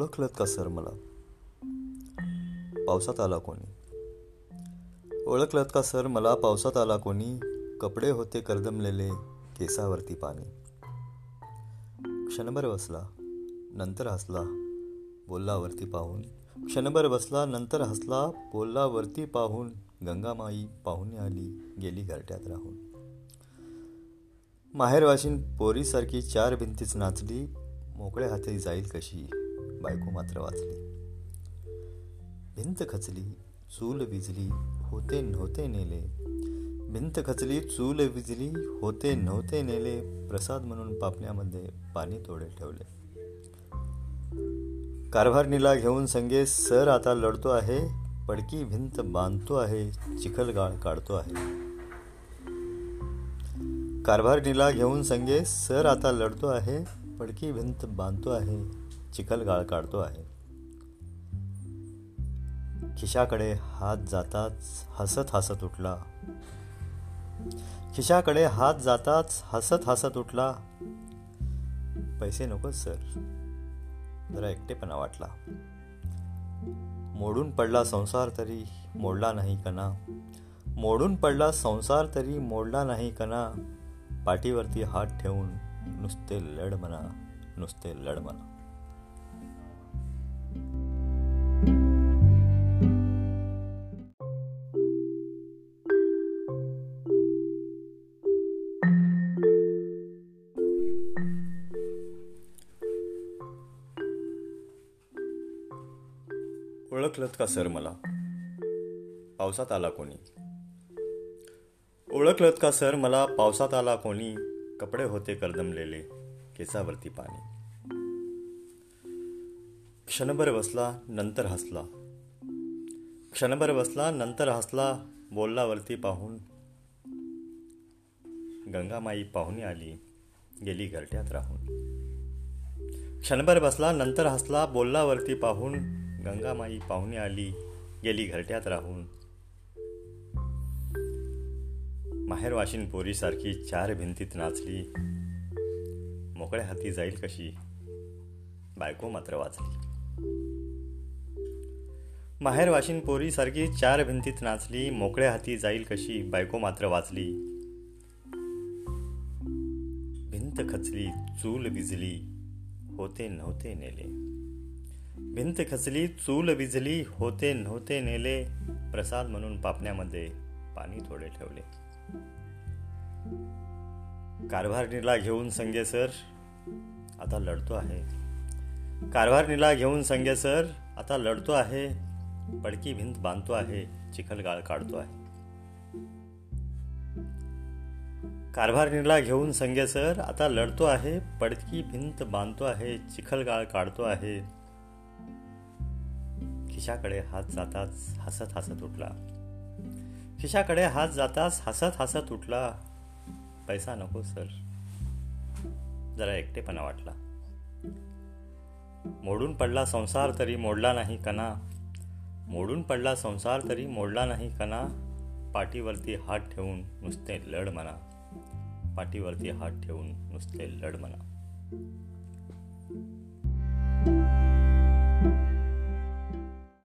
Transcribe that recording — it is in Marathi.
ओळखलत का सर मला? पावसात आला कोणी? ओळखलत का सर मला? पावसात आला कोणी? कपडे होते करदमलेले केसावरती पाणी. क्षणभर बसला नंतर हसला बोललावरती पाहून. क्षणभर बसला नंतर हसला बोललावरती पाहून. गंगामाई पाहुणे आली गेली घरट्यात राहून. माहेर वाशिन पोरीसारखी चार भिंतीच नाचली मोकळ्या हाती जाईल कशी? बायको मात्र वाचली. भिंत खचली चूल विजली होते नव्हते नेले. भिंत खचली चूल विजली होते नव्हते नेले. प्रसाद म्हणून पापण्यामध्ये पाणी तोडे ठेवले. कारभारणीला घेऊन संगे सर आता लढतो आहे. पडकी भिंत बांधतो आहे. चिखलगाळ काढतो आहे. कारभारणीला घेऊन संगे सर आता लढतो आहे. पडकी भिंत बांधतो आहे. चिखलगाळ काढतो आहे. खिशाकडे हात जाताच हसत हसत उठला. खिशाकडे हात जाताच हसत हसत उठला. पैसे नकोच सर. जरा एकटेपणा वाटला. मोडून पडला संसार तरी मोडला नाही कणा. मोडून पडला संसार तरी मोडला नाही कणा. पाठीवरती हात ठेवून नुसते लढ म्हणा नुसते लढ म्हणा ओळखलत का सर मला? पावसात आला कोणी? ओळखलत का सर मला? पावसात आला कोणी? कपडे होते करदमलेले केसावरती पाणी. क्षणभर बसला नंतर हसला. क्षणभर बसला नंतर हसला बोलला वरती पाहून. गंगामाई पाहुणी आली गेली घरट्यात राहून. क्षणभर बसला नंतर हसला बोलला वरती पाहून. गंगामाई पाहुणे आली गेली घरट्यात राहून. माहेरवाशीन पोरीसारखी चार भिंतीत नाचली. मोकळ्या हाती जाईल कशी बायको मात्र वाचली. माहेरवाशीन पोरीसारखी चार भिंतीत नाचली मोकळ्या हाती जाईल कशी बायको मात्र वाचली. भिंत खचली चूल विजली होते नव्हते नेले. भिंत खचली चूल विजली होते नव्हते नेले. प्रसाद म्हणून पापण्यामध्ये पाणी थोडे ठेवले. कारभारणीला घेऊन संगे सर आता लढतो आहे. कारभारणीला घेऊन संगे सर आता लढतो आहे. पडकी भिंत बांधतो आहे चिखल गाळ काढतो आहे. कारभारणीला घेऊन संगे सर आता लढतो आहे. पडकी भिंत बांधतो आहे चिखलगाळ काढतो आहे. खिशाकडे हात जाताच हसत हसत उठला. खिशाकडे हात जाताच हसत हसत उठला. पैसा नको सर. जरा एकटेपणा वाटला. मोडून पडला संसार तरी मोडला नाही कणा. मोडून पडला संसार तरी मोडला नाही कणा. पाठीवरती हात ठेवून नुसते लढ म्हणा. पाठीवरती हात ठेवून नुसते लढ म्हणा.